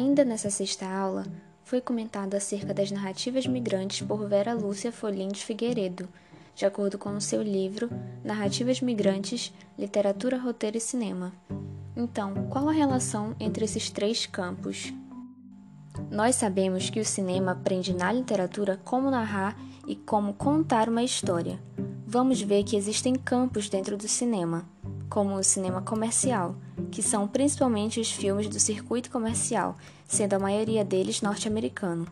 Ainda nessa sexta aula, foi comentado acerca das narrativas migrantes por Vera Lúcia Folim de Figueiredo, de acordo com o seu livro Narrativas Migrantes, Literatura, Roteiro e Cinema. Então, qual a relação entre esses três campos? Nós sabemos que o cinema aprende na literatura como narrar e como contar uma história. Vamos ver que existem campos dentro do cinema, como o cinema comercial, que são principalmente os filmes do circuito comercial, sendo a maioria deles norte-americano.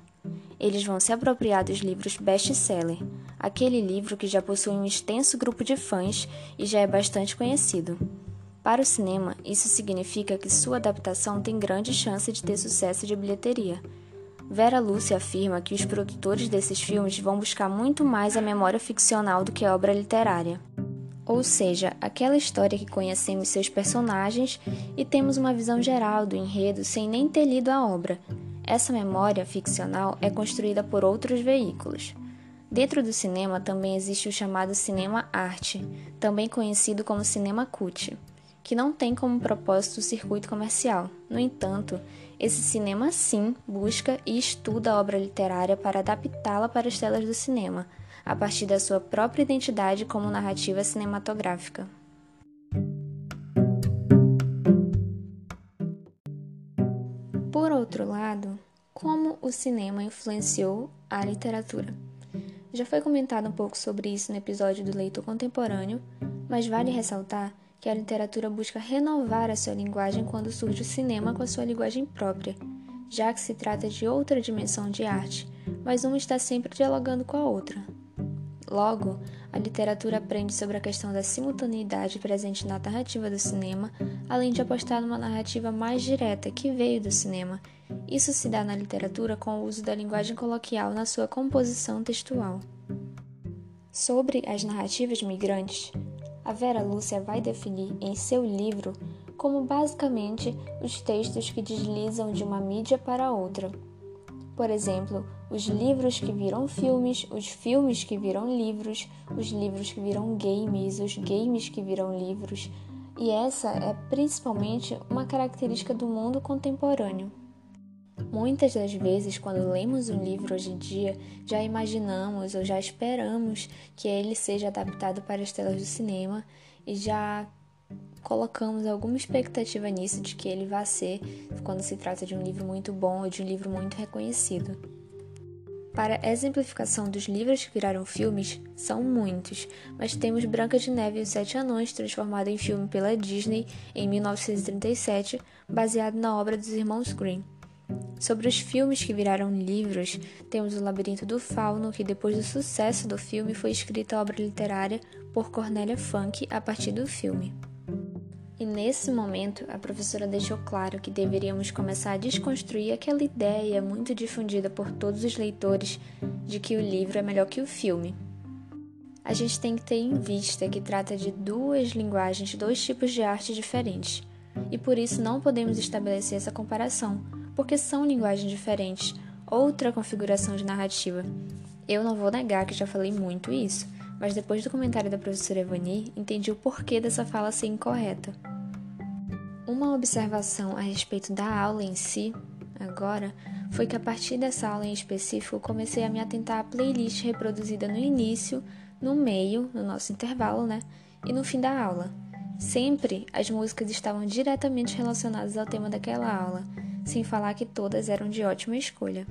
Eles vão se apropriar dos livros best-seller, aquele livro que já possui um extenso grupo de fãs e já é bastante conhecido. Para o cinema, isso significa que sua adaptação tem grande chance de ter sucesso de bilheteria. Vera Lúcia afirma que os produtores desses filmes vão buscar muito mais a memória ficcional do que a obra literária. Ou seja, aquela história que conhecemos seus personagens e temos uma visão geral do enredo sem nem ter lido a obra. Essa memória ficcional é construída por outros veículos. Dentro do cinema também existe o chamado cinema arte, também conhecido como cinema cult, que não tem como propósito o circuito comercial. No entanto, esse cinema sim busca e estuda a obra literária para adaptá-la para as telas do cinema a partir da sua própria identidade como narrativa cinematográfica. Por outro lado, como o cinema influenciou a literatura? Já foi comentado um pouco sobre isso no episódio do Leitor Contemporâneo, mas vale ressaltar que a literatura busca renovar a sua linguagem quando surge o cinema com a sua linguagem própria, já que se trata de outra dimensão de arte, mas uma está sempre dialogando com a outra. Logo, a literatura aprende sobre a questão da simultaneidade presente na narrativa do cinema, além de apostar numa narrativa mais direta que veio do cinema. Isso se dá na literatura com o uso da linguagem coloquial na sua composição textual. Sobre as narrativas migrantes, a Vera Lúcia vai definir em seu livro como basicamente os textos que deslizam de uma mídia para outra por exemplo, os livros que viram filmes, os filmes que viram livros, os livros que viram games, os games que viram livros. E essa é principalmente uma característica do mundo contemporâneo. Muitas das vezes, quando lemos um livro hoje em dia, já imaginamos ou já esperamos que ele seja adaptado para as telas do cinema e já colocamos alguma expectativa nisso de que ele vá ser quando se trata de um livro muito bom ou de um livro muito reconhecido. Para exemplificação dos livros que viraram filmes, são muitos, mas temos Branca de Neve e os Sete Anões, transformado em filme pela Disney em 1937, baseado na obra dos irmãos Grimm. Sobre os filmes que viraram livros, temos O Labirinto do Fauno, que depois do sucesso do filme foi escrita a obra literária por Cornélia Funk a partir do filme. E nesse momento, a professora deixou claro que deveríamos começar a desconstruir aquela ideia muito difundida por todos os leitores de que o livro é melhor que o filme. A gente tem que ter em vista que trata de duas linguagens, dois tipos de arte diferentes, e por isso não podemos estabelecer essa comparação, porque são linguagens diferentes, outra configuração de narrativa. Eu não vou negar que já falei muito isso, mas depois do comentário da professora Evani, entendi o porquê dessa fala ser incorreta. Uma observação a respeito da aula em si, agora, foi que a partir dessa aula em específico comecei a me atentar à playlist reproduzida no início, no meio, no nosso intervalo, né? E no fim da aula. Sempre as músicas estavam diretamente relacionadas ao tema daquela aula, sem falar que todas eram de ótima escolha.